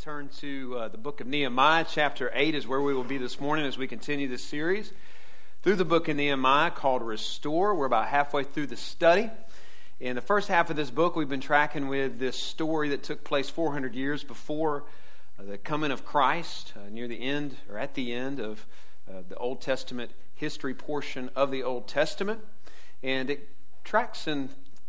turn to uh, the book of Nehemiah. Chapter 8 is where we will be this morning as we continue this series through the book of Nehemiah called Restore. We're about halfway through the study. In the first half of this book, we've been tracking with this story that took place 400 years before uh, the coming of Christ, uh, near the end or at the end of uh, the Old Testament history portion of the Old Testament. And it tracks and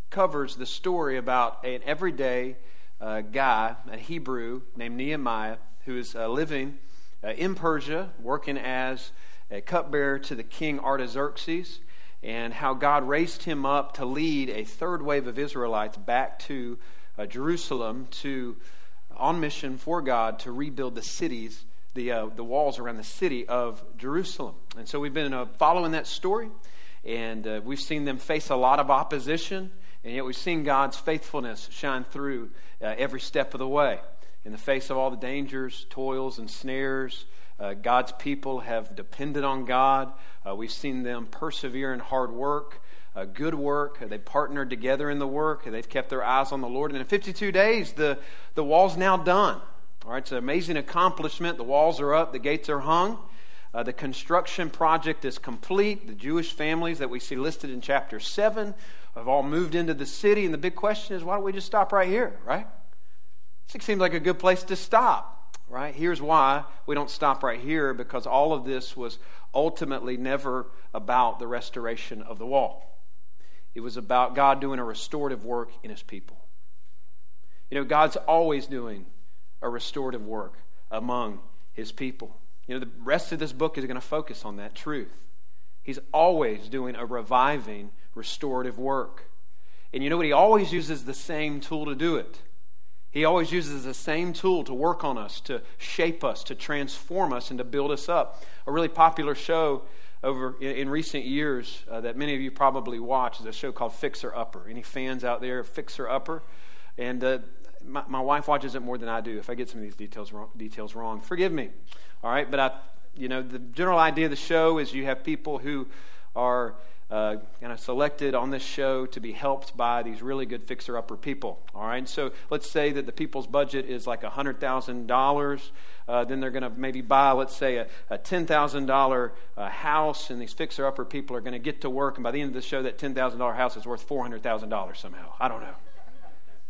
covers the story about an everyday uh, guy, a Hebrew named Nehemiah, who is uh, living uh, in Persia, working as a cupbearer to the king Artaxerxes, and how God raised him up to lead a third wave of Israelites back to uh, Jerusalem to on mission for God to rebuild the cities, the uh, the walls around the city of Jerusalem. And so we've been uh, following that story, and we've seen them face a lot of opposition. And yet we've seen God's faithfulness shine through uh, every step of the way. In the face of all the dangers, toils, and snares, uh, God's people have depended on God. Uh, we've seen them persevere in hard work, uh, good work. They've partnered together in the work. They've kept their eyes on the Lord. And in 52 days, the, the wall's now done. All right, it's an amazing accomplishment. The walls are up, the gates are hung. Uh, the construction project is complete. The Jewish families that we see listed in chapter 7 have all moved into the city. And the big question is why don't we just stop right here, right? It seems like a good place to stop, right? Here's why we don't stop right here because all of this was ultimately never about the restoration of the wall. It was about God doing a restorative work in his people. You know, God's always doing a restorative work among his people. You know, the rest of this book is going to focus on that truth. He's always doing a reviving, restorative work. And you know what? He always uses the same tool to do it. He always uses the same tool to work on us, to shape us, to transform us, and to build us up. A really popular show over in, recent years uh, that many of you probably watch is a show called Fixer Upper. Any fans out there, Fixer Upper? And uh, my, my, wife watches it more than I do. If I get some of these details wrong, details wrong, forgive me. All right, but I, you know, the general idea of the show is you have people who are uh, kind of selected on this show to be helped by these really good fixer upper people. All right, so let's say that the people's budget is like $100,000. Uh, then they're going to maybe buy, let's say, a, a $10,000 uh, house, and these fixer upper people are going to get to work, and by the end of the show, that $10,000 house is worth $400,000 somehow. I don't know.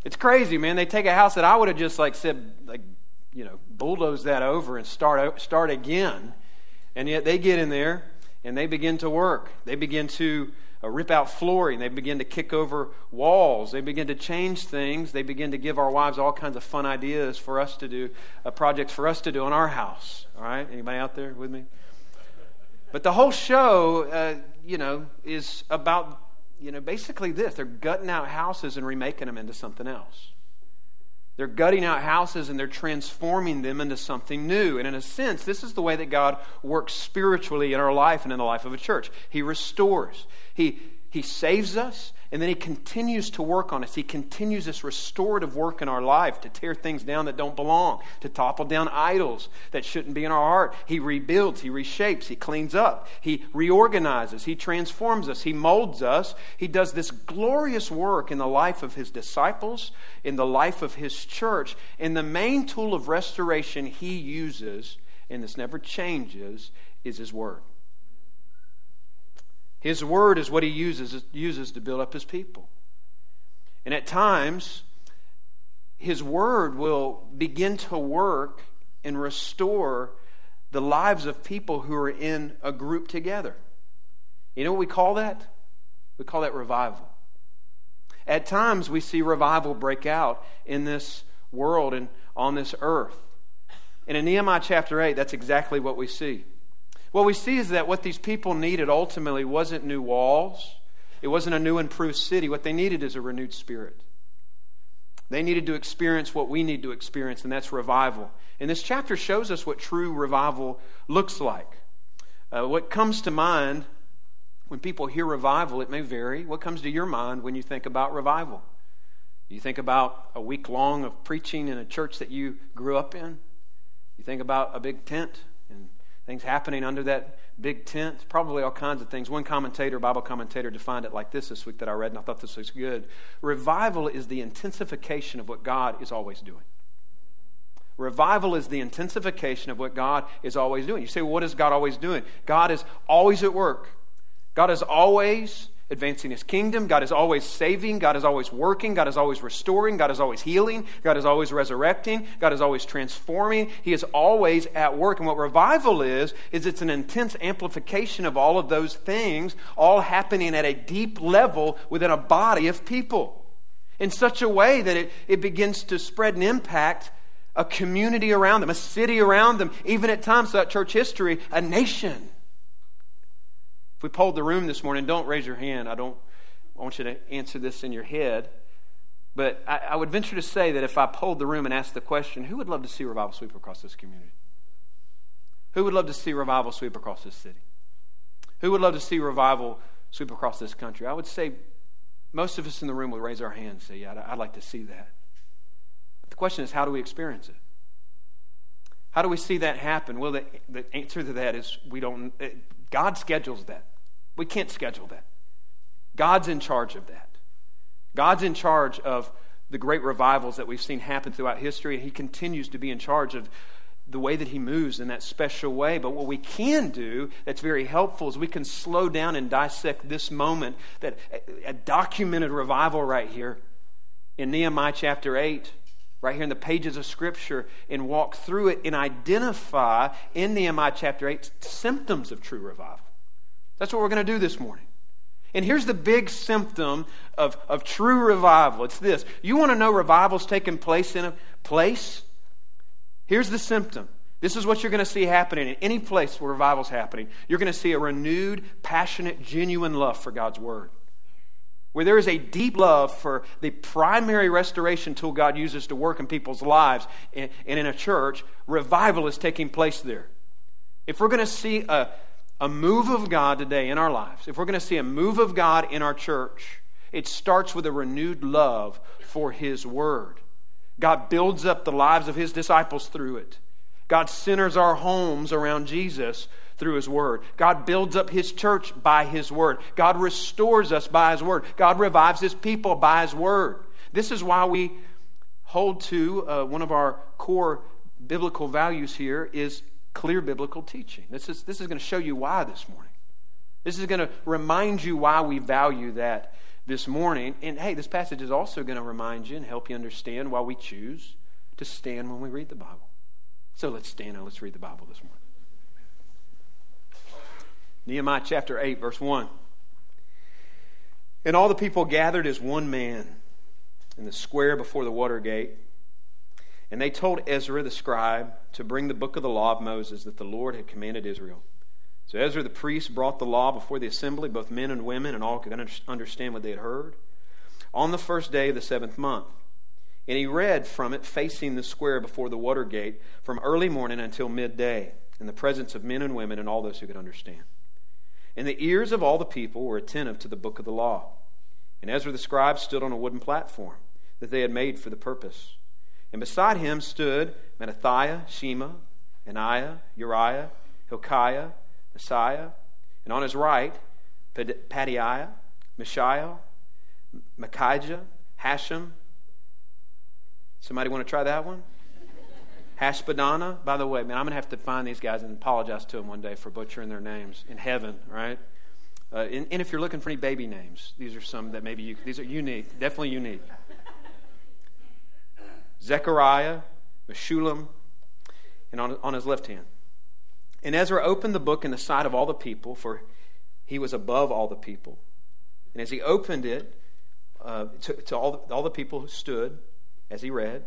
It's crazy, man. They take a house that I would have just like said, like you know, bulldoze that over and start, start again. And yet they get in there and they begin to work. They begin to uh, rip out flooring. They begin to kick over walls. They begin to change things. They begin to give our wives all kinds of fun ideas for us to do, uh, projects for us to do in our house. All right? Anybody out there with me? But the whole show, uh, you know, is about, you know, basically this. They're gutting out houses and remaking them into something else. They're gutting out houses and they're transforming them into something new. And in a sense, this is the way that God works spiritually in our life and in the life of a church. He restores, He, he saves us, and then He continues to work on us. He continues this restorative work in our life to tear things down that don't belong, to topple down idols that shouldn't be in our heart. He rebuilds, He reshapes, He cleans up, He reorganizes, He transforms us, He molds us. He does this glorious work in the life of His disciples, in the life of His church. And the main tool of restoration He uses, and this never changes, is His Word. His word is what he uses, uses to build up his people. And at times, his word will begin to work and restore the lives of people who are in a group together. You know what we call that? We call that revival. At times, we see revival break out in this world and on this earth. And in Nehemiah chapter 8, that's exactly what we see. What we see is that what these people needed ultimately wasn't new walls, it wasn't a new improved city. What they needed is a renewed spirit. They needed to experience what we need to experience, and that's revival. And this chapter shows us what true revival looks like. Uh, what comes to mind when people hear revival, it may vary. What comes to your mind when you think about revival? You think about a week long of preaching in a church that you grew up in? You think about a big tent things happening under that big tent, probably all kinds of things. One commentator, Bible commentator, defined it like this this week that I read, and I thought this was good. Revival is the intensification of what God is always doing. Revival is the intensification of what God is always doing. You say, well, what is God always doing? God is always at work. God is always advancing his kingdom. God is always saving. God is always working. God is always restoring. God is always healing. God is always resurrecting. God is always transforming. He is always at work. And what revival is, is it's an intense amplification of all of those things, all happening at a deep level within a body of people in such a way that it, it begins to spread and impact a community around them, a city around them, even at times throughout church history, a nation. If we polled the room this morning, don't raise your hand. I don't want you to answer this in your head. But I, I would venture to say that if I polled the room and asked the question, who would love to see revival sweep across this community? Who would love to see revival sweep across this city? Who would love to see revival sweep across this country? I would say most of us in the room would raise our hands and say, Yeah, I'd like to see that. But the question is, how do we experience it? How do we see that happen? Well, the, the answer to that is we don't. God schedules that. We can't schedule that. God's in charge of that. God's in charge of the great revivals that we've seen happen throughout history, and He continues to be in charge of the way that He moves in that special way. But what we can do that's very helpful is we can slow down and dissect this moment that a documented revival right here in Nehemiah chapter 8 right here in the pages of Scripture and walk through it and identify in Nehemiah chapter 8 symptoms of true revival. That's what we're going to do this morning. And here's the big symptom of, of true revival it's this. You want to know revival's taking place in a place? Here's the symptom. This is what you're going to see happening in any place where revival's happening. You're going to see a renewed, passionate, genuine love for God's Word where there is a deep love for the primary restoration tool God uses to work in people's lives and in a church, revival is taking place there. If we're going to see a, a move of God today in our lives, if we're going to see a move of God in our church, it starts with a renewed love for His Word. God builds up the lives of His disciples through it. God centers our homes around Jesus through His Word. God builds up His church by His Word. God restores us by His Word. God revives His people by His Word. This is why we hold to uh, one of our core biblical values here is clear biblical teaching. This is, this is going to show you why this morning. This is going to remind you why we value that this morning. And hey, this passage is also going to remind you and help you understand why we choose to stand when we read the Bible. So let's stand and let's read the Bible this morning. Nehemiah chapter 8, verse 1. And all the people gathered as one man in the square before the water gate. And they told Ezra the scribe to bring the book of the law of Moses that the Lord had commanded Israel. So Ezra the priest brought the law before the assembly, both men and women, and all could understand what they had heard, on the first day of the seventh month. And he read from it facing the square before the water gate from early morning until midday, in the presence of men and women and all those who could understand. And the ears of all the people were attentive to the book of the law. And Ezra the scribe stood on a wooden platform that they had made for the purpose. And beside him stood Mattithiah, Shema, Ananiah, Uriah, Hilkiah, Maaseiah, and on his right, Pedaiah, Mishael, Malchijah, Hashum. Somebody want to try that one? Hashbaddanah, by the way, man, I'm going to have to find these guys and apologize to them one day for butchering their names in heaven, right? Uh, and, and, if you're looking for any baby names, these are some that maybe you, these are unique, definitely unique. Zechariah, Meshullam, and on, on his left hand. And Ezra opened the book in the sight of all the people, for he was above all the people. And as he opened it uh, to, to all, the, all the people who stood as he read,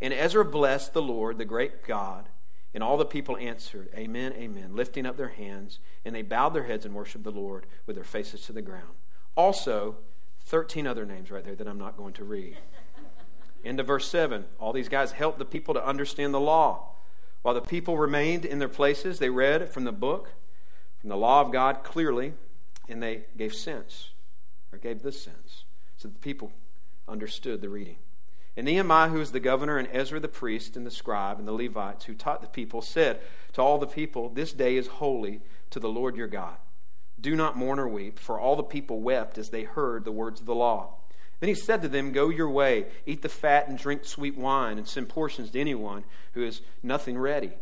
and Ezra blessed the Lord, the great God. And all the people answered, Amen, Amen, lifting up their hands. And they bowed their heads and worshiped the Lord with their faces to the ground. Also, 13 other names right there that I'm not going to read. Into verse 7. All these guys helped the people to understand the law. While the people remained in their places, they read from the book, from the law of God clearly, and they gave sense, or gave this sense, so that the people understood the reading. And Nehemiah, who was the governor, and Ezra the priest, and the scribe, and the Levites who taught the people, said to all the people, This day is holy to the Lord your God. Do not mourn or weep, for all the people wept as they heard the words of the law. Then he said to them, Go your way, eat the fat and drink sweet wine, and send portions to anyone who has nothing ready.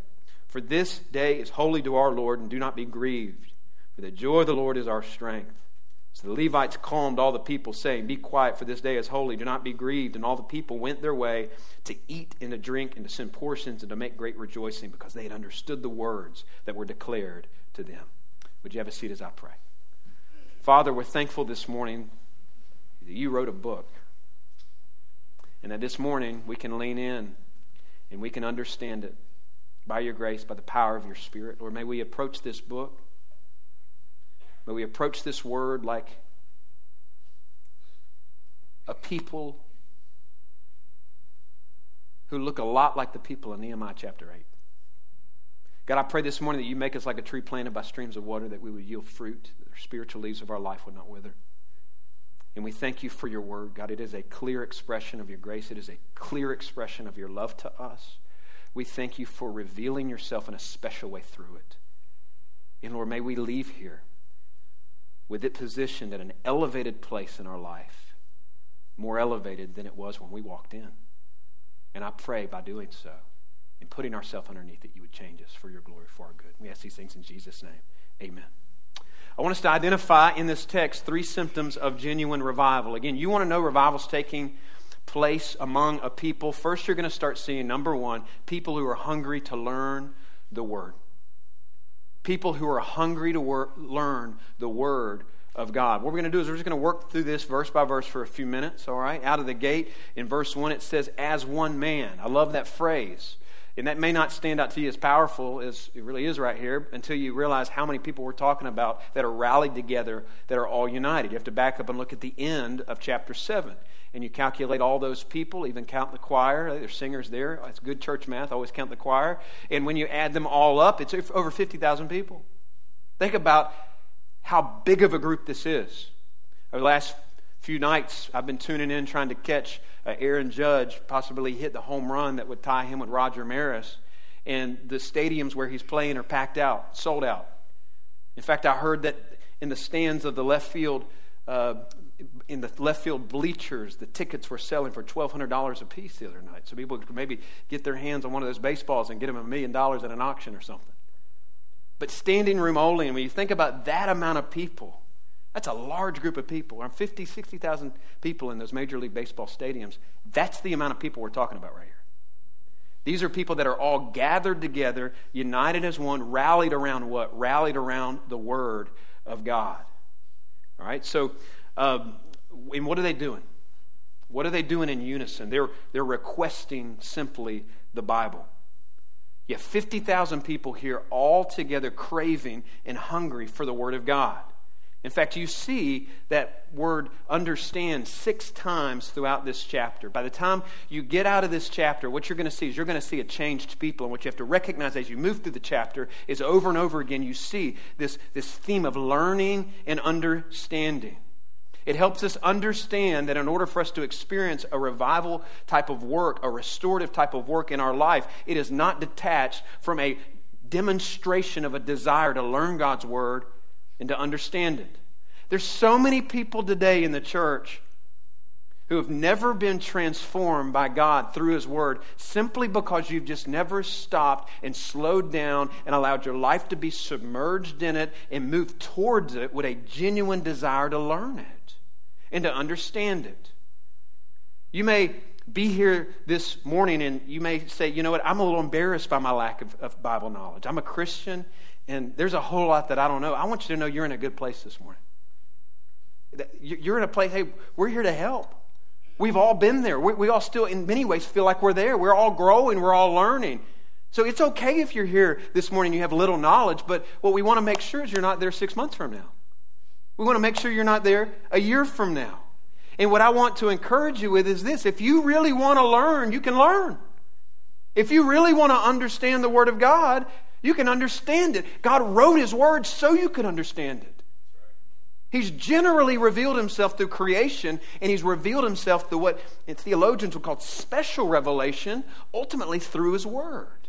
For this day is holy to our Lord, and do not be grieved, for the joy of the Lord is our strength. So the Levites calmed all the people, saying, Be quiet, for this day is holy, do not be grieved. And all the people went their way to eat and to drink and to send portions and to make great rejoicing, because they had understood the words that were declared to them. Would you have a seat as I pray? Father, we're thankful this morning you wrote a book. And that this morning we can lean in and we can understand it by your grace, by the power of your Spirit. Lord, may we approach this book. May we approach this word like a people who look a lot like the people in Nehemiah chapter 8. God, I pray this morning that you make us like a tree planted by streams of water, that we would yield fruit, that the spiritual leaves of our life would not wither. And we thank you for your word, God. It is a clear expression of your grace, it is a clear expression of your love to us. We thank you for revealing yourself in a special way through it. And Lord, may we leave here with it positioned at an elevated place in our life, more elevated than it was when we walked in. And I pray by doing so and putting ourselves underneath it, you would change us for your glory, for our good. We ask these things in Jesus' name. Amen. I want us to identify in this text three symptoms of genuine revival. Again, you want to know revival's taking place among a people. First, you're going to start seeing, number one, people who are hungry to learn the Word. People who are hungry to wor- learn the Word of God. What we're going to do is we're just going to work through this verse by verse for a few minutes, all right? Out of the gate, in verse 1, it says, as one man. I love that phrase. And that may not stand out to you as powerful as it really is right here until you realize how many people we're talking about that are rallied together that are all united. You have to back up and look at the end of chapter 7. And you calculate all those people, even count the choir. There's singers there. It's good church math. Always count the choir. And when you add them all up, it's over 50,000 people. Think about how big of a group this is. Over the last few nights, I've been tuning in trying to catch Aaron Judge possibly hit the home run that would tie him with Roger Maris. And the stadiums where he's playing are packed out, sold out. In fact, I heard that in the stands of the left field, uh, in the left field bleachers, the tickets were selling for $1,200 a piece the other night. So people could maybe get their hands on one of those baseballs and get them a million dollars at an auction or something. But standing room only, and when you think about that amount of people, that's a large group of people. Around 50, 60,000 people in those Major League Baseball stadiums. That's the amount of people we're talking about right here. These are people that are all gathered together, united as one, rallied around what? Rallied around the Word of God. All right? So, um, and what are they doing? What are they doing in unison? They're, they're requesting simply the Bible. You have 50,000 people here all together craving and hungry for the Word of God. In fact, you see that word understand six times throughout this chapter. By the time you get out of this chapter, what you're going to see is you're going to see a changed people. And what you have to recognize as you move through the chapter is over and over again, you see this, this theme of learning and understanding. It helps us understand that in order for us to experience a revival type of work, a restorative type of work in our life, it is not detached from a demonstration of a desire to learn God's word and to understand it. There's so many people today in the church who have never been transformed by God through His Word simply because you've just never stopped and slowed down and allowed your life to be submerged in it and moved towards it with a genuine desire to learn it and to understand it. You may be here this morning and you may say, you know what, I'm a little embarrassed by my lack of, of Bible knowledge. I'm a Christian and there's a whole lot that I don't know. I want you to know you're in a good place this morning. You're in a place, hey, we're here to help. We've all been there. We, we all still, in many ways, feel like we're there. We're all growing, we're all learning. So it's okay if you're here this morning you have little knowledge, but what we want to make sure is you're not there six months from now. We want to make sure you're not there a year from now. And what I want to encourage you with is this if you really want to learn, you can learn. If you really want to understand the Word of God, you can understand it. God wrote His Word so you could understand it. He's generally revealed himself through creation, and he's revealed himself through what theologians would call special revelation, ultimately through his word.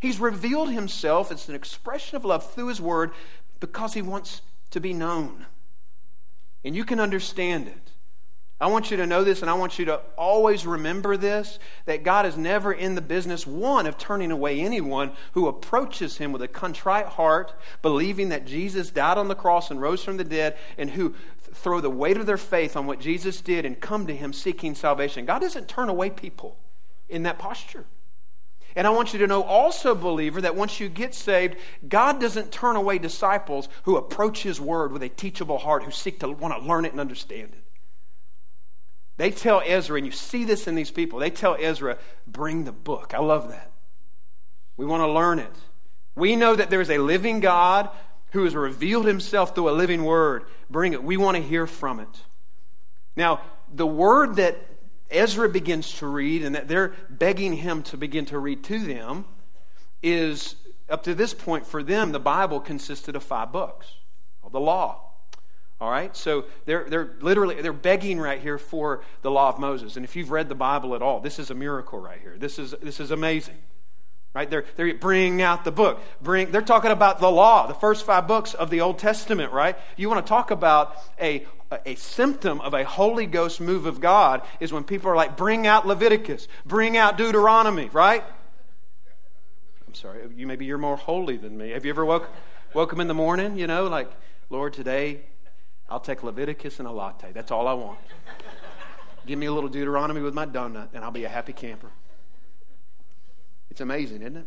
He's revealed himself, it's an expression of love through his word because he wants to be known. And you can understand it I want you to know this, and I want you to always remember this that God is never in the business, one, of turning away anyone who approaches Him with a contrite heart, believing that Jesus died on the cross and rose from the dead, and who throw the weight of their faith on what Jesus did and come to Him seeking salvation. God doesn't turn away people in that posture. And I want you to know also, believer, that once you get saved, God doesn't turn away disciples who approach His Word with a teachable heart, who seek to want to learn it and understand it. They tell Ezra, and you see this in these people, they tell Ezra, bring the book. I love that. We want to learn it. We know that there is a living God who has revealed himself through a living word. Bring it. We want to hear from it. Now, the word that Ezra begins to read and that they're begging him to begin to read to them is, up to this point, for them, the Bible consisted of five books, the law. All right? So they're, they're literally, they're begging right here for the law of Moses. And if you've read the Bible at all, this is a miracle right here. This is, this is amazing. Right? They're, they're bringing out the book. Bring, they're talking about the law, the first five books of the Old Testament, right? You want to talk about a, a symptom of a Holy Ghost move of God is when people are like, bring out Leviticus, bring out Deuteronomy, right? I'm sorry, you maybe you're more holy than me. Have you ever woke, woke up in the morning, you know, like, Lord, today I'll take Leviticus and a latte. That's all I want. Give me a little Deuteronomy with my donut, and I'll be a happy camper. It's amazing, isn't it?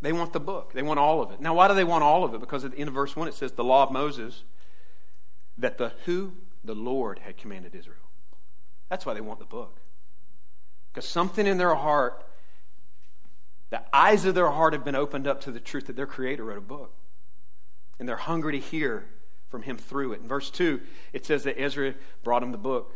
They want the book. They want all of it. Now, why do they want all of it? Because at the end of verse 1, it says, the law of Moses, that the who? The Lord had commanded Israel. That's why they want the book. Because something in their heart, the eyes of their heart have been opened up to the truth that their Creator wrote a book. And they're hungry to hear from him through it. In verse 2, it says that Ezra brought him the book.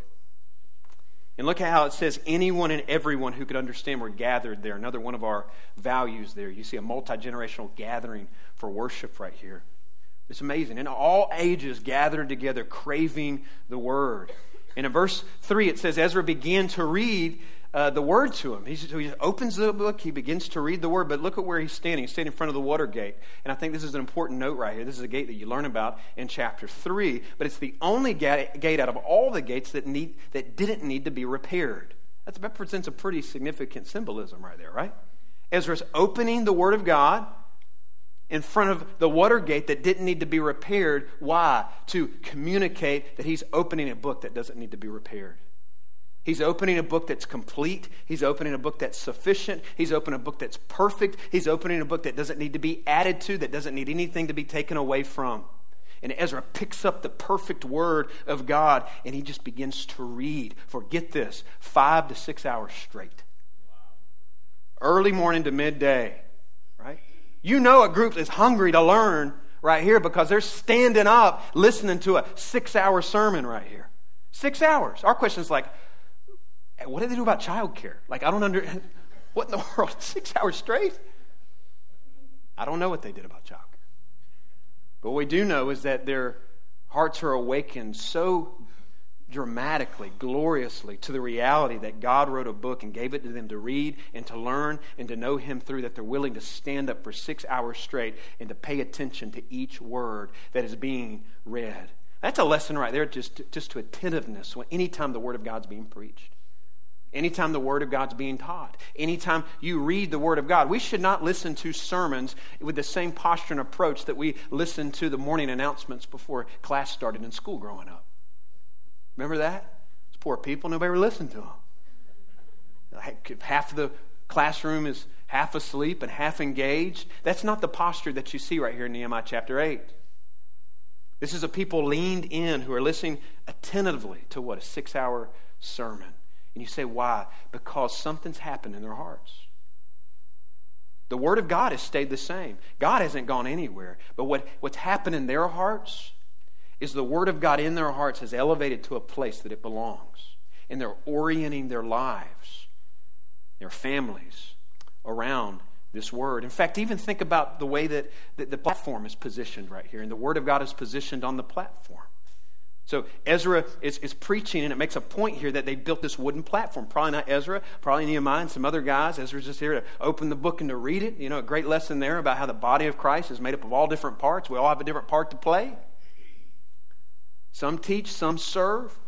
And look at how it says anyone and everyone who could understand were gathered there. Another one of our values there. You see a multi generational gathering for worship right here. It's amazing. And all ages gathered together, craving the word. And in verse 3, it says Ezra began to read uh, the word to him. He's, he opens the book, he begins to read the word, but look at where he's standing. He's standing in front of the water gate. And I think this is an important note right here. This is a gate that you learn about in chapter 3, but it's the only gate, out of all the gates that, need, that didn't need to be repaired. That represents a pretty significant symbolism right there, right? Ezra's opening the word of God in front of the water gate that didn't need to be repaired. Why? To communicate that he's opening a book that doesn't need to be repaired. He's opening a book that's complete. He's opening a book that's sufficient. He's opening a book that's perfect. He's opening a book that doesn't need to be added to, that doesn't need anything to be taken away from. And Ezra picks up the perfect word of God and he just begins to read for, get this, five to six hours straight. Early morning to midday, right? You know a group is hungry to learn right here because they're standing up listening to a six hour sermon right here. Six hours. Our question is like, what do they do about childcare? Like, I don't understand. What in the world? Six hours straight? I don't know what they did about childcare. But what we do know is that their hearts are awakened so dramatically, gloriously to the reality that God wrote a book and gave it to them to read and to learn and to know Him through, that they're willing to stand up for six hours straight and to pay attention to each word that is being read. That's a lesson right there, just, just to attentiveness when anytime the Word of God's being preached. Anytime the Word of God's being taught, anytime you read the Word of God, we should not listen to sermons with the same posture and approach that we listened to the morning announcements before class started in school growing up. Remember that? It's poor people, nobody ever listened to them. Half the classroom is half asleep and half engaged. That's not the posture that you see right here in Nehemiah chapter 8. This is a people leaned in who are listening attentively to what? A six hour sermon. And you say, why? Because something's happened in their hearts. The Word of God has stayed the same. God hasn't gone anywhere. But what, what's happened in their hearts is the Word of God in their hearts has elevated to a place that it belongs. And they're orienting their lives, their families, around this Word. In fact, even think about the way that, that the platform is positioned right here. And the Word of God is positioned on the platform. So Ezra is, is preaching, and it makes a point here that they built this wooden platform. Probably not Ezra, probably Nehemiah and some other guys. Ezra's just here to open the book and to read it. You know, a great lesson there about how the body of Christ is made up of all different parts. We all have a different part to play. Some teach, some serve.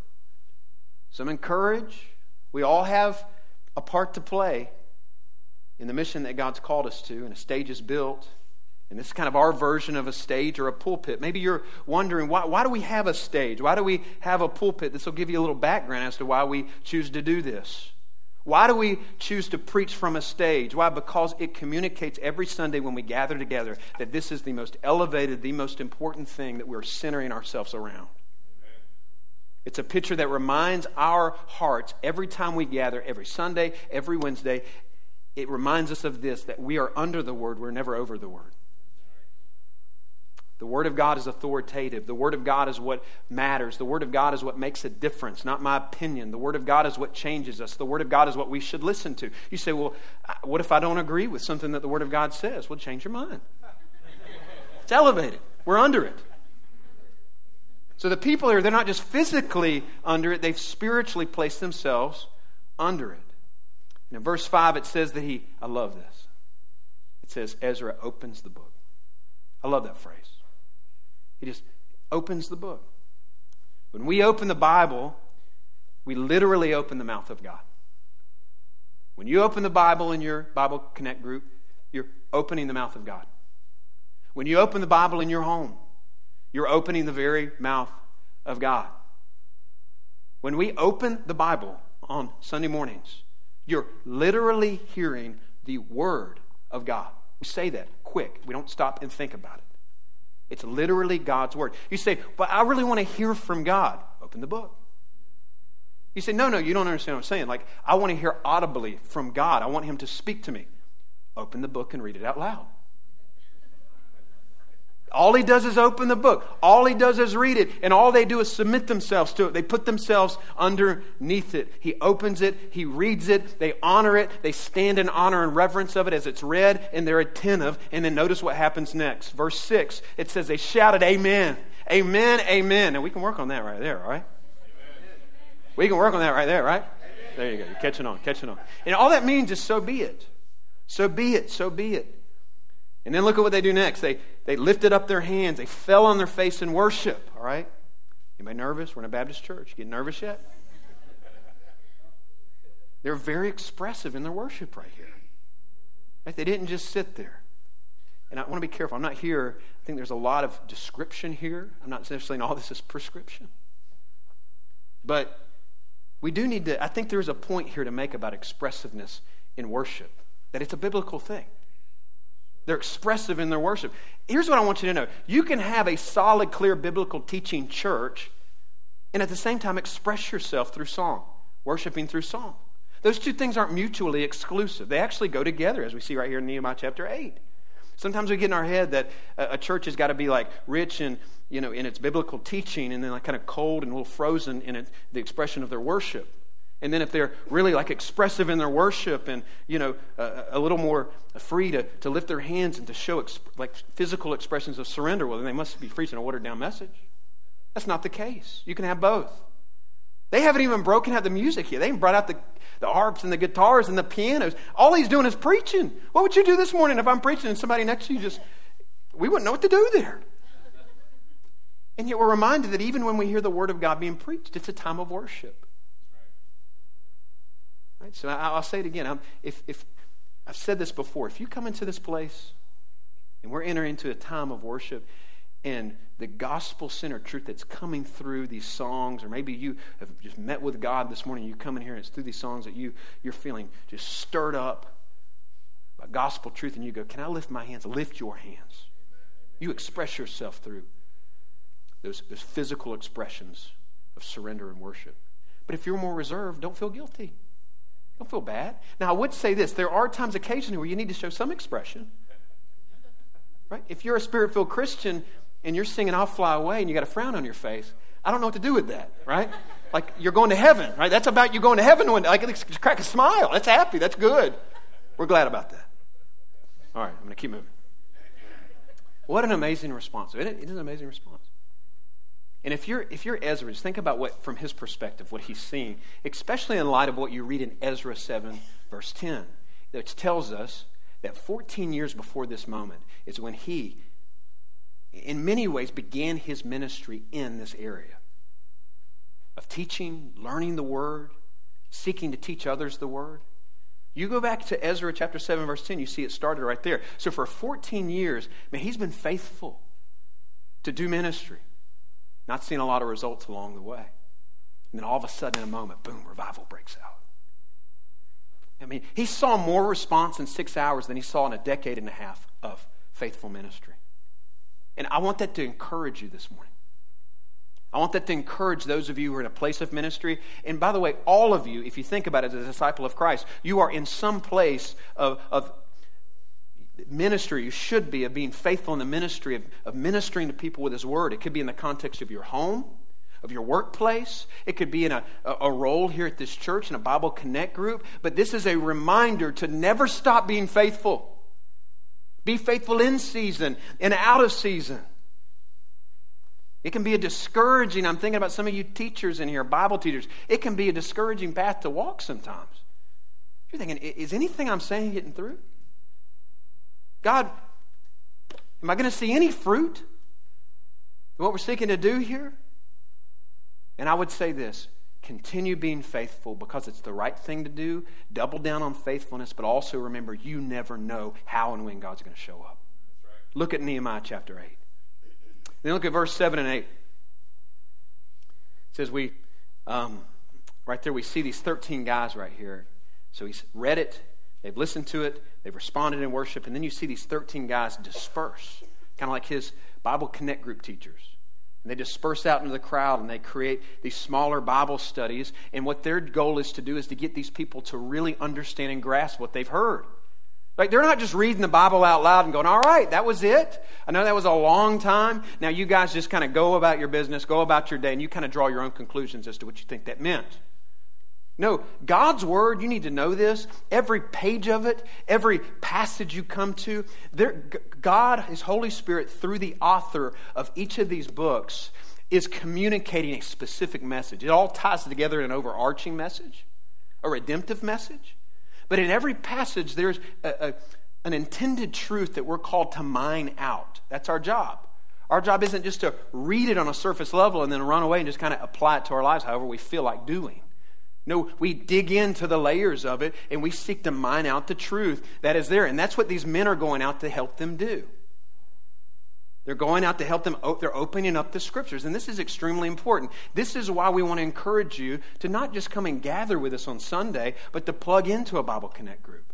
some encourage. We all have a part to play in the mission that God's called us to, and a stage is built. And this is kind of our version of a stage or a pulpit. Maybe you're wondering why, why do we have a stage? Why do we have a pulpit? This will give you a little background as to why we choose to do this. Why do we choose to preach from a stage? Why? Because it communicates every Sunday when we gather together that this is the most elevated, the most important thing that we're centering ourselves around. It's a picture that reminds our hearts every time we gather, every Sunday, every Wednesday. It reminds us of this that we are under the Word, we're never over the Word. The Word of God is authoritative. The Word of God is what matters. The Word of God is what makes a difference, not my opinion. The Word of God is what changes us. The Word of God is what we should listen to. You say, well, what if I don't agree with something that the Word of God says? Well, change your mind. It's elevated. We're under it. So the people here, they're not just physically under it, they've spiritually placed themselves under it. And in verse 5, it says that he, I love this. It says, Ezra opens the book. I love that phrase. He just opens the book. When we open the Bible, we literally open the mouth of God. When you open the Bible in your Bible Connect group, you're opening the mouth of God. When you open the Bible in your home, you're opening the very mouth of God. When we open the Bible on Sunday mornings, you're literally hearing the Word of God. We say that quick. We don't stop and think about it. It's literally God's word. You say, but I really want to hear from God. Open the book. You say, no, no, you don't understand what I'm saying. Like, I want to hear audibly from God. I want Him to speak to me. Open the book and read it out loud. All he does is open the book. All he does is read it. And all they do is submit themselves to it. They put themselves underneath it. He opens it. He reads it. They honor it. They stand in honor and reverence of it as it's read, and they're attentive. And then notice what happens next. Verse 6, it says, They shouted, Amen. Amen. Amen. And we can work on that right there, all right? We can work on that right there, right? There you go. You're catching on, catching on. And all that means is so be it. So be it. So be it. And then look at what they do next. They, they lifted up their hands. They fell on their face in worship. All right? Anybody nervous? We're in a Baptist church. Getting nervous yet? They're very expressive in their worship right here. Right? They didn't just sit there. And I want to be careful. I'm not here. I think there's a lot of description here. I'm not necessarily saying all this is prescription. But we do need to, I think there's a point here to make about expressiveness in worship, that it's a biblical thing. They're expressive in their worship. Here's what I want you to know you can have a solid, clear biblical teaching church and at the same time express yourself through song, worshiping through song. Those two things aren't mutually exclusive, they actually go together, as we see right here in Nehemiah chapter 8. Sometimes we get in our head that a church has got to be like rich in, you know, in its biblical teaching and then like kind of cold and a little frozen in it, the expression of their worship. And then if they're really like expressive in their worship and, you know, a, little more free to, to lift their hands and to show exp- like physical expressions of surrender, well, then they must be preaching a watered down message. That's not the case. You can have both. They haven't even broken out the music here. They haven't brought out the, the harps and the guitars and the pianos. All he's doing is preaching. What would you do this morning if I'm preaching and somebody next to you just, we wouldn't know what to do there. And yet we're reminded that even when we hear the word of God being preached, it's a time of worship. So I'll say it again. if, if, I've said this before. If you come into this place and we're entering into a time of worship and the gospel centered truth that's coming through these songs, or maybe you have just met with God this morning, you come in here and it's through these songs that you, you're feeling just stirred up by gospel truth, and you go, Can I lift my hands? Lift your hands. You express yourself through those, those physical expressions of surrender and worship. But if you're more reserved, don't feel guilty. Don't feel bad. Now, I would say this there are times occasionally where you need to show some expression. Right? If you're a spirit filled Christian and you're singing I'll Fly Away and you got a frown on your face, I don't know what to do with that, right? Like you're going to heaven, right? That's about you going to heaven one Like crack a smile. That's happy. That's good. We're glad about that. All right, I'm going to keep moving. What an amazing response. Isn't it? It is an amazing response. And if you're, if you're Ezra, just think about what, from his perspective, what he's seeing, especially in light of what you read in Ezra 7, verse 10, which tells us that 14 years before this moment is when he, in many ways, began his ministry in this area. of teaching, learning the word, seeking to teach others the word. You go back to Ezra chapter 7, verse 10, you see it started right there. So for 14 years, man, he's been faithful to do ministry. Not seeing a lot of results along the way. And then all of a sudden, in a moment, boom, revival breaks out. I mean, he saw more response in six hours than he saw in a decade and a half of faithful ministry. And I want that to encourage you this morning. I want that to encourage those of you who are in a place of ministry. And by the way, all of you, if you think about it as a disciple of Christ, you are in some place of, of ministry. You should be of being faithful in the ministry, of, of ministering to people with His Word. It could be in the context of your home, of your workplace. It could be in a, a role here at this church in a Bible Connect group. But this is a reminder to never stop being faithful. Be faithful in season and out of season. It can be a discouraging, I'm thinking about some of you teachers in here, Bible teachers. It can be a discouraging path to walk sometimes. You're thinking, is anything I'm saying getting through? God, am I going to see any fruit? What we're seeking to do here? And I would say this continue being faithful because it's the right thing to do. Double down on faithfulness, but also remember you never know how and when God's going to show up. Right. Look at Nehemiah chapter 8. Then look at verse 7 and 8. It says, We, um, right there, we see these 13 guys right here. So he's read it, they've listened to it, they've responded in worship, and then you see these 13 guys disperse, kind of like his Bible Connect group teachers. And they disperse out into the crowd and they create these smaller Bible studies. And what their goal is to do is to get these people to really understand and grasp what they've heard. Like they're not just reading the Bible out loud and going, all right, that was it. I know that was a long time. Now you guys just kind of go about your business, go about your day, and you kind of draw your own conclusions as to what you think that meant. No, God's Word, you need to know this. Every page of it, every passage you come to, there, God, His Holy Spirit, through the author of each of these books, is communicating a specific message. It all ties together in an overarching message, a redemptive message. But in every passage, there's a, a, an intended truth that we're called to mine out. That's our job. Our job isn't just to read it on a surface level and then run away and just kind of apply it to our lives however we feel like doing. No, we dig into the layers of it and we seek to mine out the truth that is there. And that's what these men are going out to help them do. They're going out to help them, they're opening up the scriptures. And this is extremely important. This is why we want to encourage you to not just come and gather with us on Sunday, but to plug into a Bible Connect group,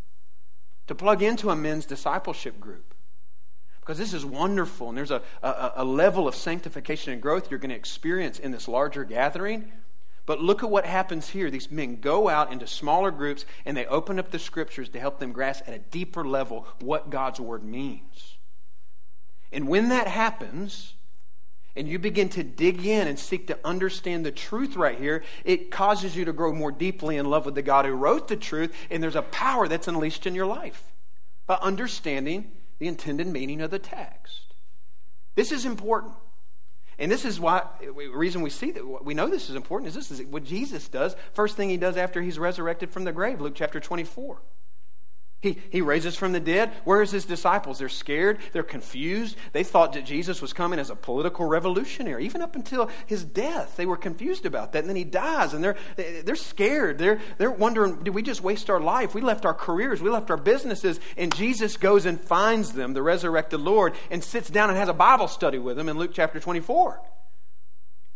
to plug into a men's discipleship group. Because this is wonderful, and there's a, a, a level of sanctification and growth you're going to experience in this larger gathering. But look at what happens here. These men go out into smaller groups and they open up the scriptures to help them grasp at a deeper level what God's word means. And when that happens, and you begin to dig in and seek to understand the truth right here, it causes you to grow more deeply in love with the God who wrote the truth, and there's a power that's unleashed in your life by understanding the intended meaning of the text. This is important. And this is why the reason we see that we know this is important is this is what Jesus does. First thing he does after he's resurrected from the grave, Luke chapter 24. He, he raises from the dead. Where's his disciples? They're scared. They're confused. They thought that Jesus was coming as a political revolutionary. Even up until his death, they were confused about that. And then he dies, and they're, they're scared. They're, they're wondering, did we just waste our life? We left our careers. We left our businesses. And Jesus goes and finds them, the resurrected Lord, and sits down and has a Bible study with them in Luke chapter 24.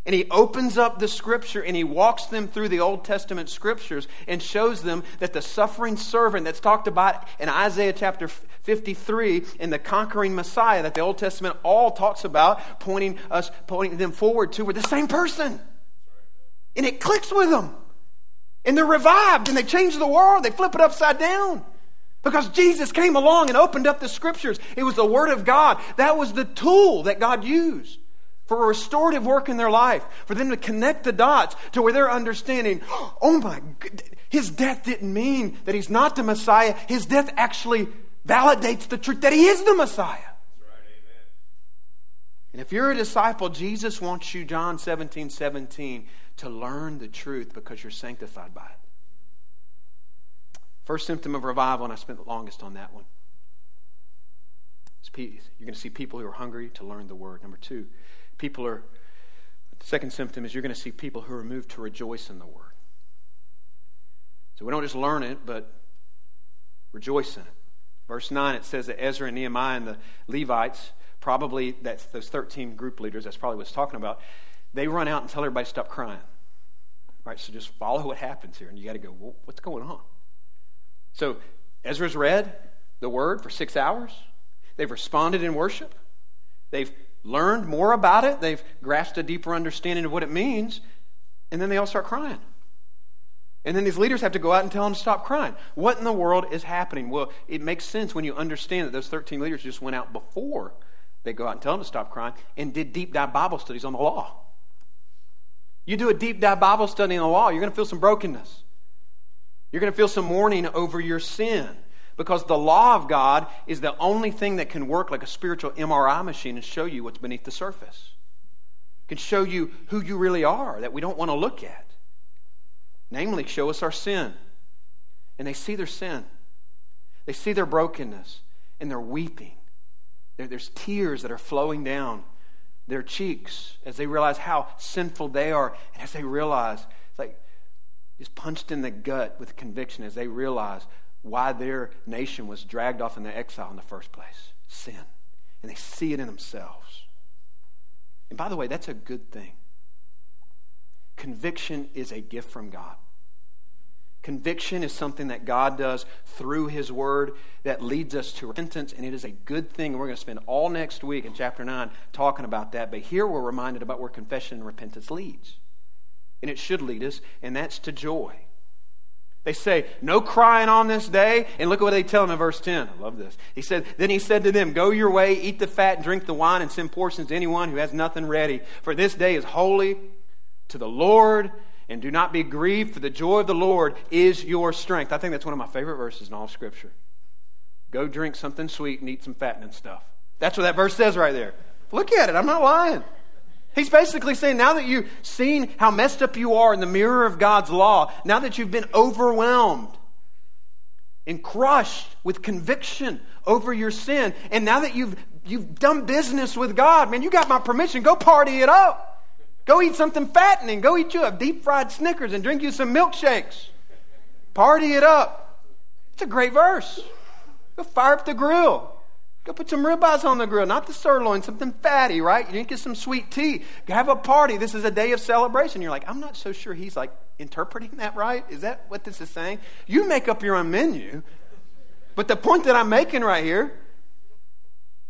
And he opens up the scripture and he walks them through the Old Testament scriptures and shows them that the suffering servant that's talked about in Isaiah chapter 53 and the conquering Messiah that the Old Testament all talks about, pointing us, pointing them forward to, were the same person. And it clicks with them. And they're revived and they change the world. They flip it upside down. Because Jesus came along and opened up the scriptures. It was the Word of God. That was the tool that God used for a restorative work in their life, for them to connect the dots to where they're understanding, oh my, god his death didn't mean that he's not the Messiah. His death actually validates the truth that he is the Messiah. and if you're a disciple, Jesus wants you, John 17, 17, to learn the truth because you're sanctified by it. First symptom of revival, and I spent the longest on that one. Is peace. You're going to see people who are hungry to learn the word. Number two, People are The second symptom is you're going to see people who are moved to rejoice in the word. So we don't just learn it, but rejoice in it. Verse 9, it says that Ezra and Nehemiah and the Levites, probably that's those 13 group leaders, that's probably what it's talking about, they run out and tell everybody to stop crying. Right, so just follow what happens here, and you got to go, well, what's going on? So Ezra's read the word for six hours. They've responded in worship. They've learned more about it. They've grasped a deeper understanding of what it means. And then they all start crying. And then these leaders have to go out and tell them to stop crying. What in the world is happening? Well, it makes sense when you understand that those 13 leaders just went out before they go out and tell them to stop crying and did deep dive Bible studies on the law. You do a deep dive Bible study on the law, you're going to feel some brokenness. You're going to feel some mourning over your sin because the law of God is the only thing that can work like a spiritual MRI machine and show you what's beneath the surface. It can show you who you really are that we don't want to look at. Namely, show us our sin. And they see their sin, they see their brokenness, and they're weeping. There's tears that are flowing down their cheeks as they realize how sinful they are, and as they realize, it's like just punched in the gut with conviction as they realize why their nation was dragged off into exile in the first place sin. And they see it in themselves. And by the way, that's a good thing. Conviction is a gift from God. Conviction is something that God does through His Word that leads us to repentance, and it is a good thing. We're going to spend all next week in chapter 9 talking about that. But here we're reminded about where confession and repentance leads. And it should lead us, and that's to joy. They say, No crying on this day. And look at what they tell him in verse 10. I love this. He said, Then he said to them, Go your way, eat the fat, drink the wine, and send portions to anyone who has nothing ready. For this day is holy to the Lord, and do not be grieved, for the joy of the Lord is your strength. I think that's one of my favorite verses in all of Scripture. Go drink something sweet and eat some fattening stuff. That's what that verse says right there. Look at it. I'm not lying. He's basically saying now that you've seen how messed up you are in the mirror of God's law, now that you've been overwhelmed and crushed with conviction over your sin, and now that you've, you've done business with God, man, you got my permission. Go party it up. Go eat something fattening. Go eat you a deep fried Snickers and drink you some milkshakes. Party it up. It's a great verse. Go fire up the grill. Go put some ribeyes on the grill, not the sirloin, something fatty, right? You drink some sweet tea. Have a party. This is a day of celebration. You're like, I'm not so sure he's like interpreting that right. Is that what this is saying? You make up your own menu. But the point that I'm making right here,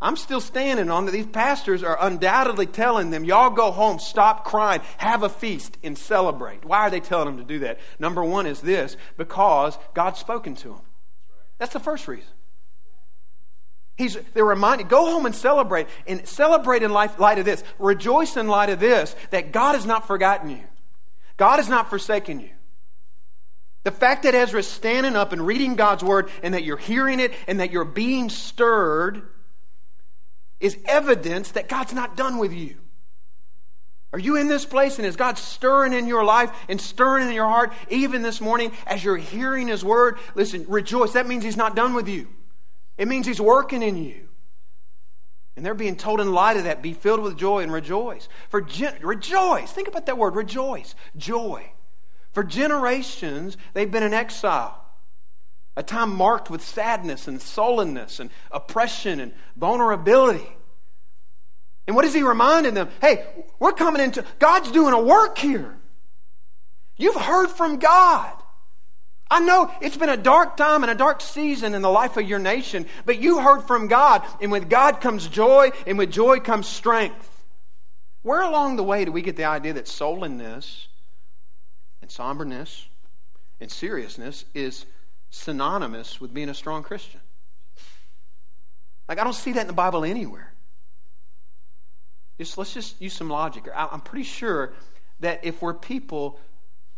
I'm still standing on that these pastors are undoubtedly telling them, y'all go home, stop crying, have a feast, and celebrate. Why are they telling them to do that? Number one is this because God's spoken to them. That's the first reason. He's, they're reminded, go home and celebrate. And celebrate in life, light of this. Rejoice in light of this, that God has not forgotten you. God has not forsaken you. The fact that Ezra's standing up and reading God's word and that you're hearing it and that you're being stirred is evidence that God's not done with you. Are you in this place and is God stirring in your life and stirring in your heart even this morning as you're hearing His word? Listen, rejoice. That means He's not done with you. It means He's working in you. And they're being told in light of that, be filled with joy and rejoice. For rejoice. Think about that word, rejoice. Joy. For generations, they've been in exile. A time marked with sadness and sullenness and oppression and vulnerability. And what is he reminding them? Hey, we're coming into, God's doing a work here. You've heard from God. I know it's been a dark time and a dark season in the life of your nation, but you heard from God, and with God comes joy, and with joy comes strength. Where along the way do we get the idea that sullenness and somberness and seriousness is synonymous with being a strong Christian? Like, I don't see that in the Bible anywhere. Just, let's just use some logic. I'm pretty sure that if we're people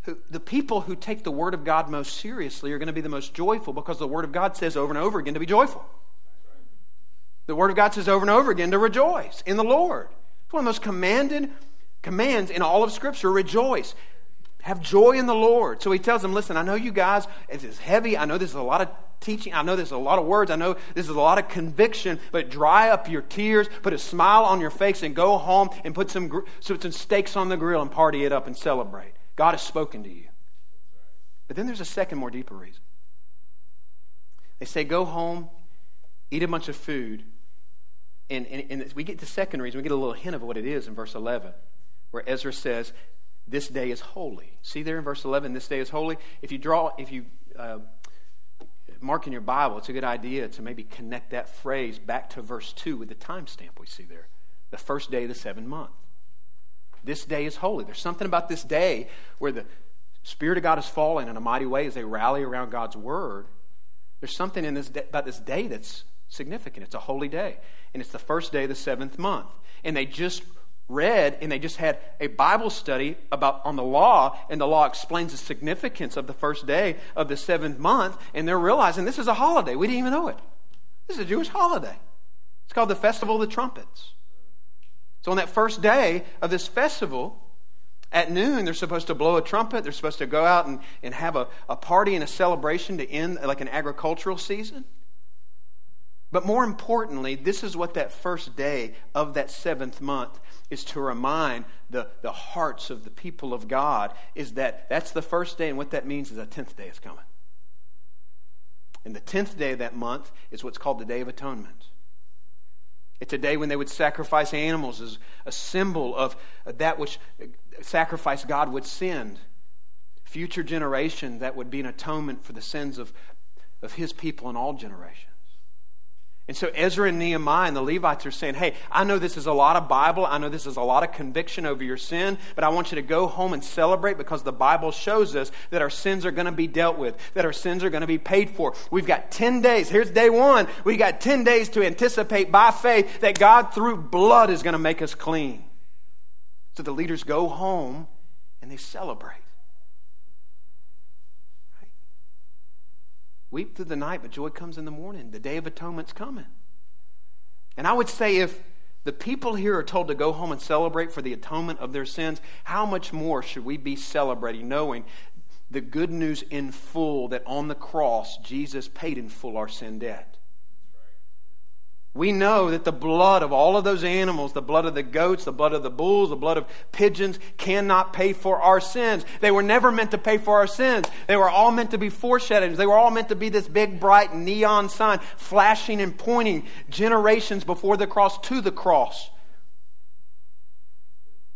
who, the people who take the Word of God most seriously are going to be the most joyful because the Word of God says over and over again to be joyful. The Word of God says over and over again to rejoice in the Lord. It's one of the most commanded commands in all of Scripture rejoice. Have joy in the Lord. So he tells them, listen, I know you guys, it's heavy. I know this is a lot of teaching. I know this is a lot of words. I know this is a lot of conviction, but dry up your tears, put a smile on your face, and go home and put some, some steaks on the grill and party it up and celebrate. God has spoken to you. But then there's a second, more deeper reason. They say, go home, eat a bunch of food. And, and, and we get the second reason, we get a little hint of what it is in verse 11, where Ezra says, this day is holy. See there in verse 11, this day is holy. If you draw, if you uh, mark in your Bible, it's a good idea to maybe connect that phrase back to verse 2 with the timestamp we see there. The first day of the seventh month. This day is holy. There's something about this day where the Spirit of God is falling in a mighty way as they rally around God's word. There's something in this day, about this day that's significant. It's a holy day. And it's the first day of the seventh month. And they just read and they just had a Bible study about on the law, and the law explains the significance of the first day of the seventh month, and they're realizing this is a holiday. We didn't even know it. This is a Jewish holiday. It's called the Festival of the Trumpets. So on that first day of this festival, at noon, they're supposed to blow a trumpet. They're supposed to go out and, and have a, a party and a celebration to end like an agricultural season. But more importantly, this is what that first day of that seventh month is to remind the, the hearts of the people of God is that that's the first day, and what that means is a tenth day is coming. And the tenth day of that month is what's called the Day of Atonement. It's a day when they would sacrifice animals as a symbol of that which sacrifice God would send. Future generation, that would be an atonement for the sins of, of his people in all generations. And so Ezra and Nehemiah and the Levites are saying, Hey, I know this is a lot of Bible. I know this is a lot of conviction over your sin, but I want you to go home and celebrate because the Bible shows us that our sins are going to be dealt with, that our sins are going to be paid for. We've got 10 days. Here's day one. We've got 10 days to anticipate by faith that God, through blood, is going to make us clean. So the leaders go home and they celebrate. Weep through the night, but joy comes in the morning. The day of atonement's coming. And I would say if the people here are told to go home and celebrate for the atonement of their sins, how much more should we be celebrating knowing the good news in full that on the cross Jesus paid in full our sin debt? We know that the blood of all of those animals, the blood of the goats, the blood of the bulls, the blood of pigeons, cannot pay for our sins. They were never meant to pay for our sins. They were all meant to be foreshadowings. They were all meant to be this big, bright neon sign flashing and pointing generations before the cross to the cross.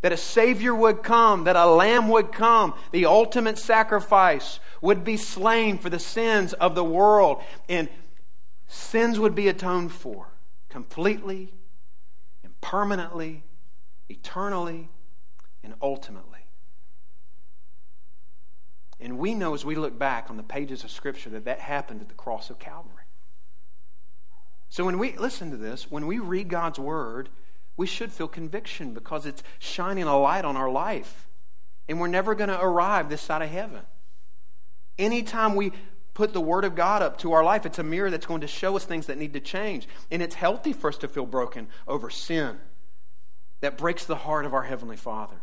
That a Savior would come, that a Lamb would come, the ultimate sacrifice would be slain for the sins of the world, and sins would be atoned for completely and permanently, eternally, and ultimately. And we know as we look back on the pages of Scripture that that happened at the cross of Calvary. So when we listen to this, when we read God's Word, we should feel conviction because it's shining a light on our life. And we're never going to arrive this side of heaven. Anytime we put the Word of God up to our life. It's a mirror that's going to show us things that need to change. And it's healthy for us to feel broken over sin that breaks the heart of our Heavenly Father.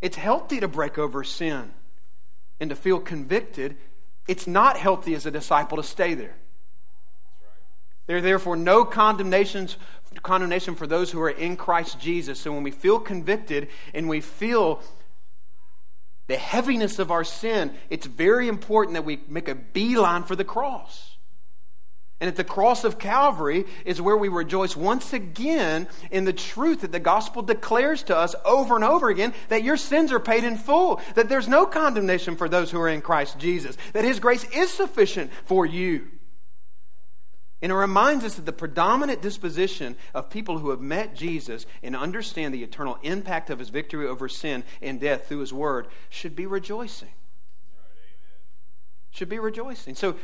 It's healthy to break over sin and to feel convicted. It's not healthy as a disciple to stay there. There are therefore no condemnations, condemnation for those who are in Christ Jesus. So when we feel convicted and we feel the heaviness of our sin, it's very important that we make a beeline for the cross. And at the cross of Calvary is where we rejoice once again in the truth that the gospel declares to us over and over again that your sins are paid in full, that there's no condemnation for those who are in Christ Jesus, that his grace is sufficient for you. And it reminds us that the predominant disposition of people who have met Jesus and understand the eternal impact of his victory over sin and death through his word should be rejoicing. Should be rejoicing. So,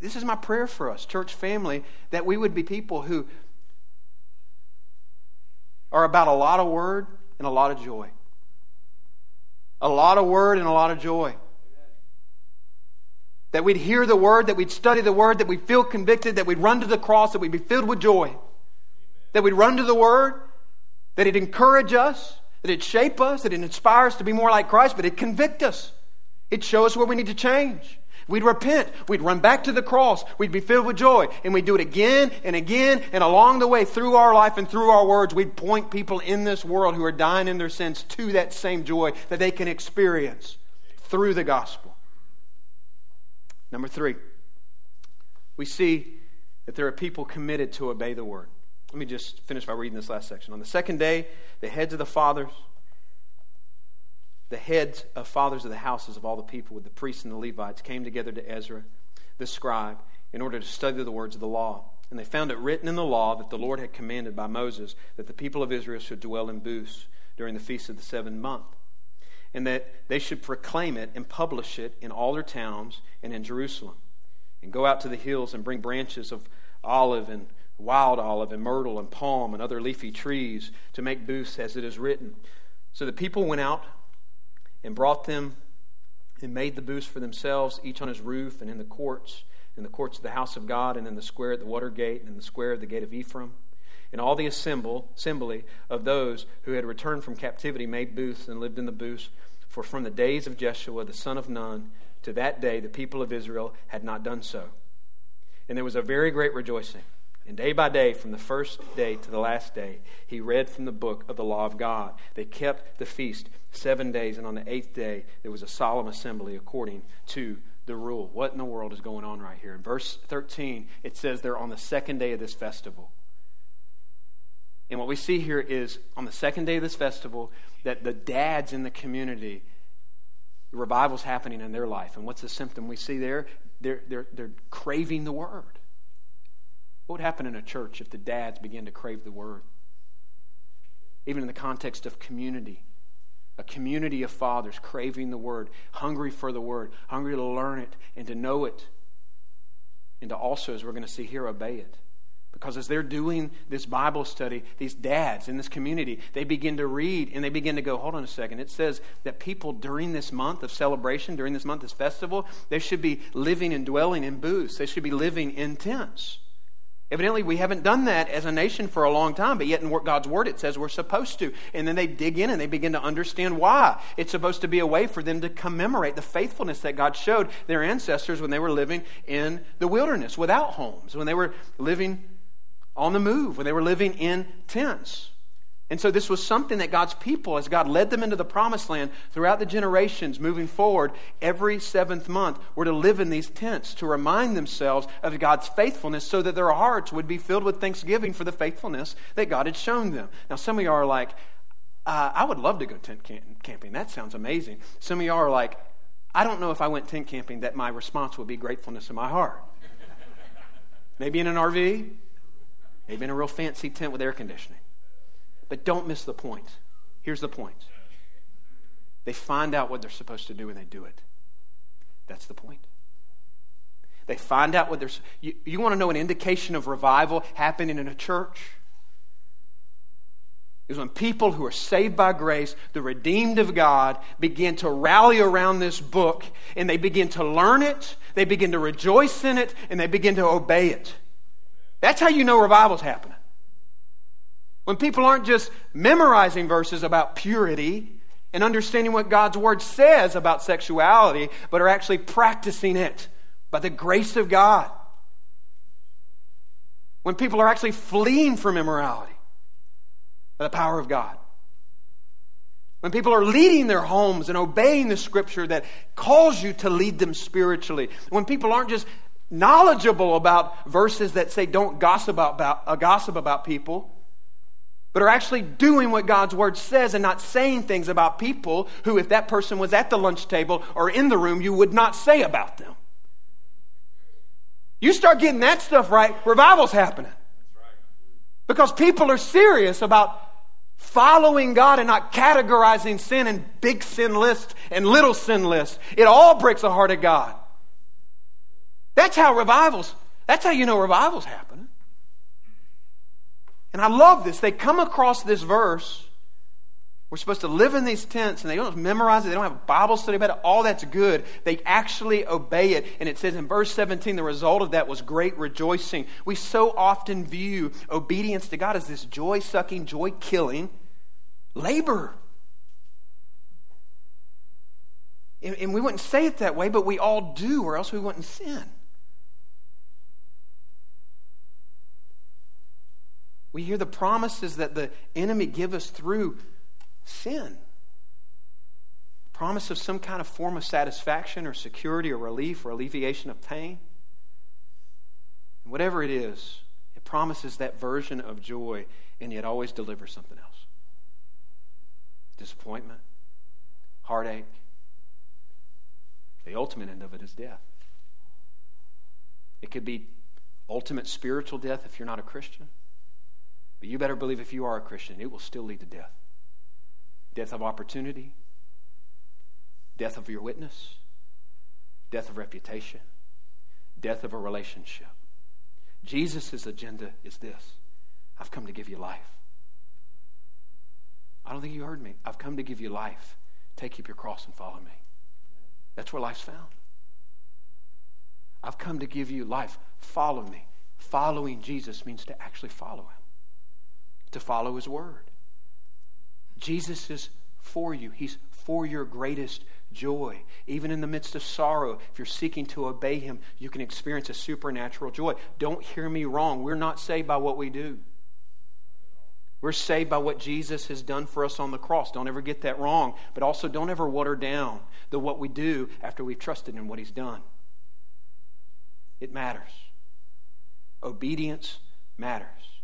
this is my prayer for us, church family, that we would be people who are about a lot of word and a lot of joy. A lot of word and a lot of joy. That we'd hear the word, that we'd study the word, that we'd feel convicted, that we'd run to the cross, that we'd be filled with joy. That we'd run to the word, that it'd encourage us, that it'd shape us, that it'd inspire us to be more like Christ, but it'd convict us. It'd show us where we need to change. We'd repent. We'd run back to the cross. We'd be filled with joy. And we'd do it again and again. And along the way, through our life and through our words, we'd point people in this world who are dying in their sins to that same joy that they can experience through the gospel. Number three, we see that there are people committed to obey the word. Let me just finish by reading this last section. On the second day, the heads of the fathers, the heads of fathers of the houses of all the people with the priests and the Levites came together to Ezra, the scribe, in order to study the words of the law. And they found it written in the law that the Lord had commanded by Moses that the people of Israel should dwell in booths during the feast of the seventh month, and that they should proclaim it and publish it in all their towns and in Jerusalem, and go out to the hills and bring branches of olive and wild olive and myrtle and palm and other leafy trees to make booths as it is written. So the people went out and brought them and made the booths for themselves, each on his roof and in the courts, in the courts of the house of God, and in the square at the water gate, and in the square of the gate of Ephraim. And all the assembly of those who had returned from captivity made booths and lived in the booths. For from the days of Jeshua, the son of Nun, to that day the people of Israel had not done so. And there was a very great rejoicing. And day by day, from the first day to the last day, he read from the book of the law of God. They kept the feast seven days, and on the eighth day, there was a solemn assembly according to the rule. What in the world is going on right here? In verse 13, it says they're on the second day of this festival. And what we see here is on the second day of this festival, that the dads in the community, the revival's happening in their life. And what's the symptom we see there? They're, they're, they're craving the word. What would happen in a church if the dads began to crave the word? Even in the context of community, a community of fathers craving the word, hungry for the word, hungry to learn it and to know it, and to also, as we're going to see here, obey it. Because as they're doing this Bible study, these dads in this community, they begin to read and they begin to go, hold on a second. It says that people during this month of celebration, during this month of festival, they should be living and dwelling in booths. They should be living in tents. Evidently, we haven't done that as a nation for a long time, but yet in God's Word it says we're supposed to. And then they dig in and they begin to understand why. It's supposed to be a way for them to commemorate the faithfulness that God showed their ancestors when they were living in the wilderness without homes, when they were living on the move, when they were living in tents. And so this was something that God's people, as God led them into the promised land throughout the generations moving forward, every seventh month were to live in these tents to remind themselves of God's faithfulness so that their hearts would be filled with thanksgiving for the faithfulness that God had shown them. Now, some of y'all are like, uh, I would love to go tent camping. That sounds amazing. Some of y'all are like, I don't know if I went tent camping that my response would be gratefulness in my heart. Maybe in an RV, maybe in a real fancy tent with air conditioning. But don't miss the point. Here's the point they find out what they're supposed to do and they do it. That's the point. They find out what they're. You, you want to know an indication of revival happening in a church? Is when people who are saved by grace, the redeemed of God, begin to rally around this book and they begin to learn it, they begin to rejoice in it, and they begin to obey it. That's how you know revival's happening. When people aren't just memorizing verses about purity and understanding what God's Word says about sexuality, but are actually practicing it by the grace of God. When people are actually fleeing from immorality by the power of God. When people are leading their homes and obeying the scripture that calls you to lead them spiritually. When people aren't just knowledgeable about verses that say don't gossip about, uh, gossip about people, but are actually doing what God's word says and not saying things about people who, if that person was at the lunch table or in the room, you would not say about them. You start getting that stuff right, revival's happening. Because people are serious about following God and not categorizing sin in big sin lists and little sin lists. It all breaks the heart of God. That's how revivals, that's how you know revivals happen. And I love this. They come across this verse. We're supposed to live in these tents, and they don't memorize it. They don't have a Bible study about it. All that's good. They actually obey it. And it says in verse 17, the result of that was great rejoicing. We so often view obedience to God as this joy sucking, joy killing labor. And, we wouldn't say it that way, but we all do, or else we wouldn't sin. We hear the promises that the enemy give us through sin. Promise of some kind of form of satisfaction or security or relief or alleviation of pain. Whatever it is, it promises that version of joy and yet always delivers something else disappointment, heartache. The ultimate end of it is death. It could be ultimate spiritual death if you're not a Christian. But you better believe if you are a Christian, it will still lead to death death of opportunity, death of your witness, death of reputation, death of a relationship. Jesus' agenda is this I've come to give you life. I don't think you heard me. I've come to give you life. Take up your cross and follow me. That's where life's found. I've come to give you life. Follow me. Following Jesus means to actually follow him to follow his word. Jesus is for you, he's for your greatest joy. Even in the midst of sorrow, if you're seeking to obey him, you can experience a supernatural joy. Don't hear me wrong. We're not saved by what we do. We're saved by what Jesus has done for us on the cross. Don't ever get that wrong. But also, don't ever water down the what we do after we've trusted in what He's done. It matters. Obedience matters.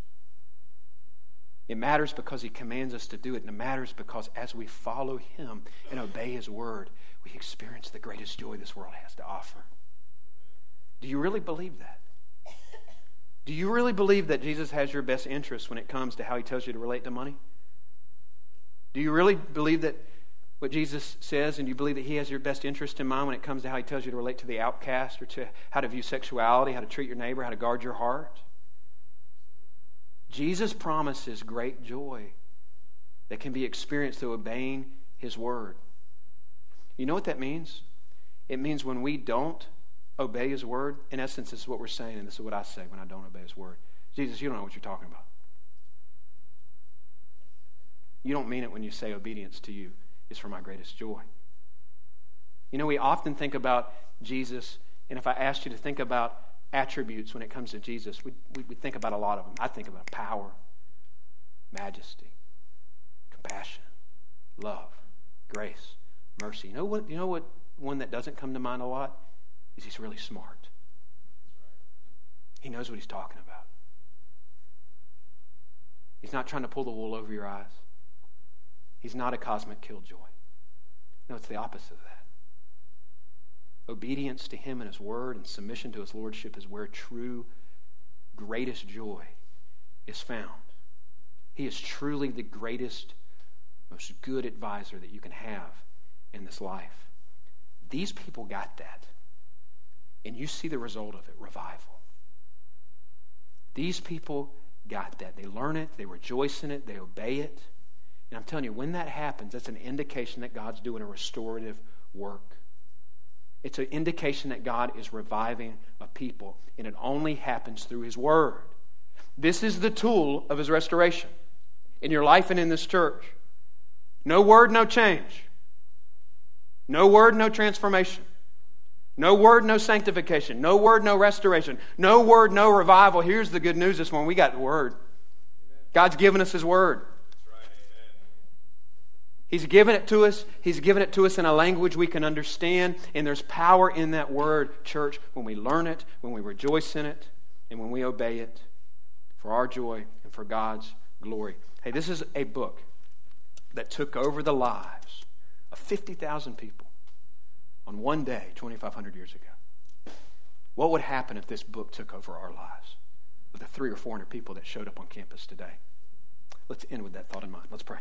It matters because He commands us to do it, and it matters because as we follow Him and obey His word, we experience the greatest joy this world has to offer. Do you really believe that? Do you really believe that Jesus has your best interest when it comes to how He tells you to relate to money? Do you really believe that what Jesus says, and you believe that He has your best interest in mind when it comes to how He tells you to relate to the outcast or to how to view sexuality, how to treat your neighbor, how to guard your heart? Jesus promises great joy that can be experienced through obeying his word. You know what that means? It means when we don't obey his word, in essence, this is what we're saying, and this is what I say when I don't obey his word. Jesus, you don't know what you're talking about. You don't mean it when you say obedience to you is for my greatest joy. You know, we often think about Jesus, and if I asked you to think about attributes when it comes to Jesus, we, we, we think about a lot of them. I think about power, majesty, compassion, love, grace, mercy. You know what? You know what? One that doesn't come to mind a lot is he's really smart. He knows what he's talking about. He's not trying to pull the wool over your eyes. He's not a cosmic killjoy. No, it's the opposite of that. Obedience to Him and His Word and submission to His Lordship is where true, greatest joy is found. He is truly the greatest, most good advisor that you can have in this life. These people got that. And you see the result of it revival. These people got that. They learn it, they rejoice in it, they obey it. And I'm telling you, when that happens, that's an indication that God's doing a restorative work. It's an indication that God is reviving a people, and it only happens through His Word. This is the tool of His restoration in your life and in this church. No word, no change. No word, no transformation. No word, no sanctification. No word, no restoration. No word, no revival. Here's the good news this morning we got the Word. God's given us His Word. He's given it to us. He's given it to us in a language we can understand. And there's power in that word, church, when we learn it, when we rejoice in it, and when we obey it for our joy and for God's glory. Hey, this is a book that took over the lives of 50,000 people on one day 2,500 years ago. What would happen if this book took over our lives with the three or 400 people that showed up on campus today? Let's end with that thought in mind. Let's pray.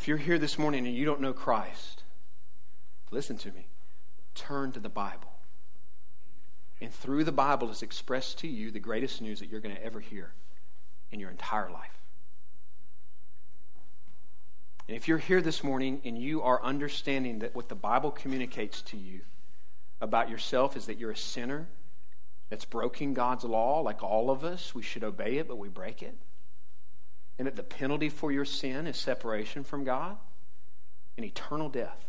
If you're here this morning and you don't know Christ, listen to me. Turn to the Bible. And through the Bible is expressed to you the greatest news that you're going to ever hear in your entire life. And if you're here this morning and you are understanding that what the Bible communicates to you about yourself is that you're a sinner that's broken God's law, like all of us. We should obey it, but we break it. And that the penalty for your sin is separation from God and eternal death.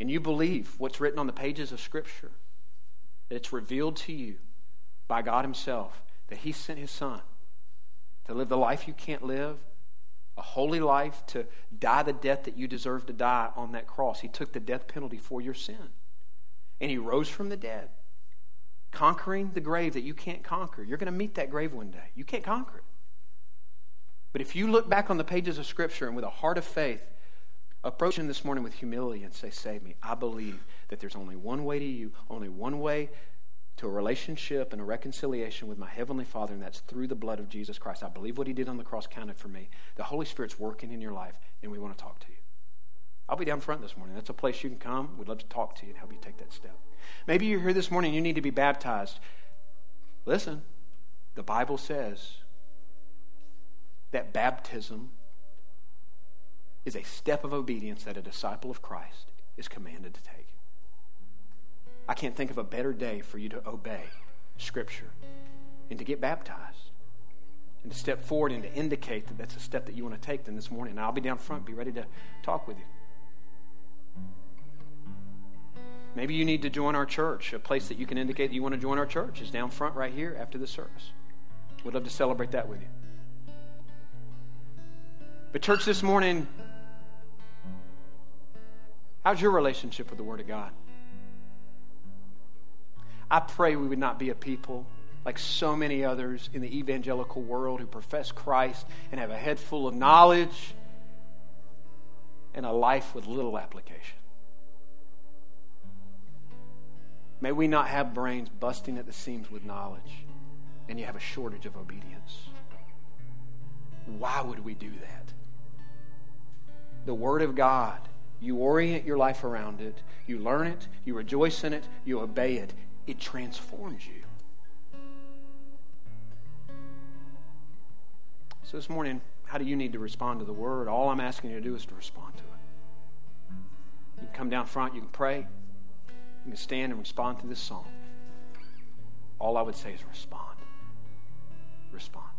And you believe what's written on the pages of Scripture, that it's revealed to you by God Himself that He sent His Son to live the life you can't live, a holy life, to die the death that you deserve to die on that cross. He took the death penalty for your sin. And He rose from the dead, conquering the grave that you can't conquer. You're going to meet that grave one day. You can't conquer it. But if you look back on the pages of Scripture and with a heart of faith, approach Him this morning with humility and say, Save me. I believe that there's only one way to you, only one way to a relationship and a reconciliation with my Heavenly Father, and that's through the blood of Jesus Christ. I believe what He did on the cross counted for me. The Holy Spirit's working in your life, and we want to talk to you. I'll be down front this morning. That's a place you can come. We'd love to talk to you and help you take that step. Maybe you're here this morning, you need to be baptized. Listen, the Bible says that baptism is a step of obedience that a disciple of Christ is commanded to take. I can't think of a better day for you to obey Scripture and to get baptized and to step forward and to indicate that that's a step that you want to take than this morning. And I'll be down front, be ready to talk with you. Maybe you need to join our church. A place that you can indicate that you want to join our church is down front right here after the service. We'd love to celebrate that with you. But, church, this morning, how's your relationship with the Word of God? I pray we would not be a people like so many others in the evangelical world who profess Christ and have a head full of knowledge and a life with little application. May we not have brains busting at the seams with knowledge and you have a shortage of obedience. Why would we do that? The Word of God, you orient your life around it, you learn it, you rejoice in it, you obey it, it transforms you. So this morning, how do you need to respond to the word? All I'm asking you to do is to respond to it. You can come down front, you can pray, you can stand and respond to this song. All I would say is respond. Respond.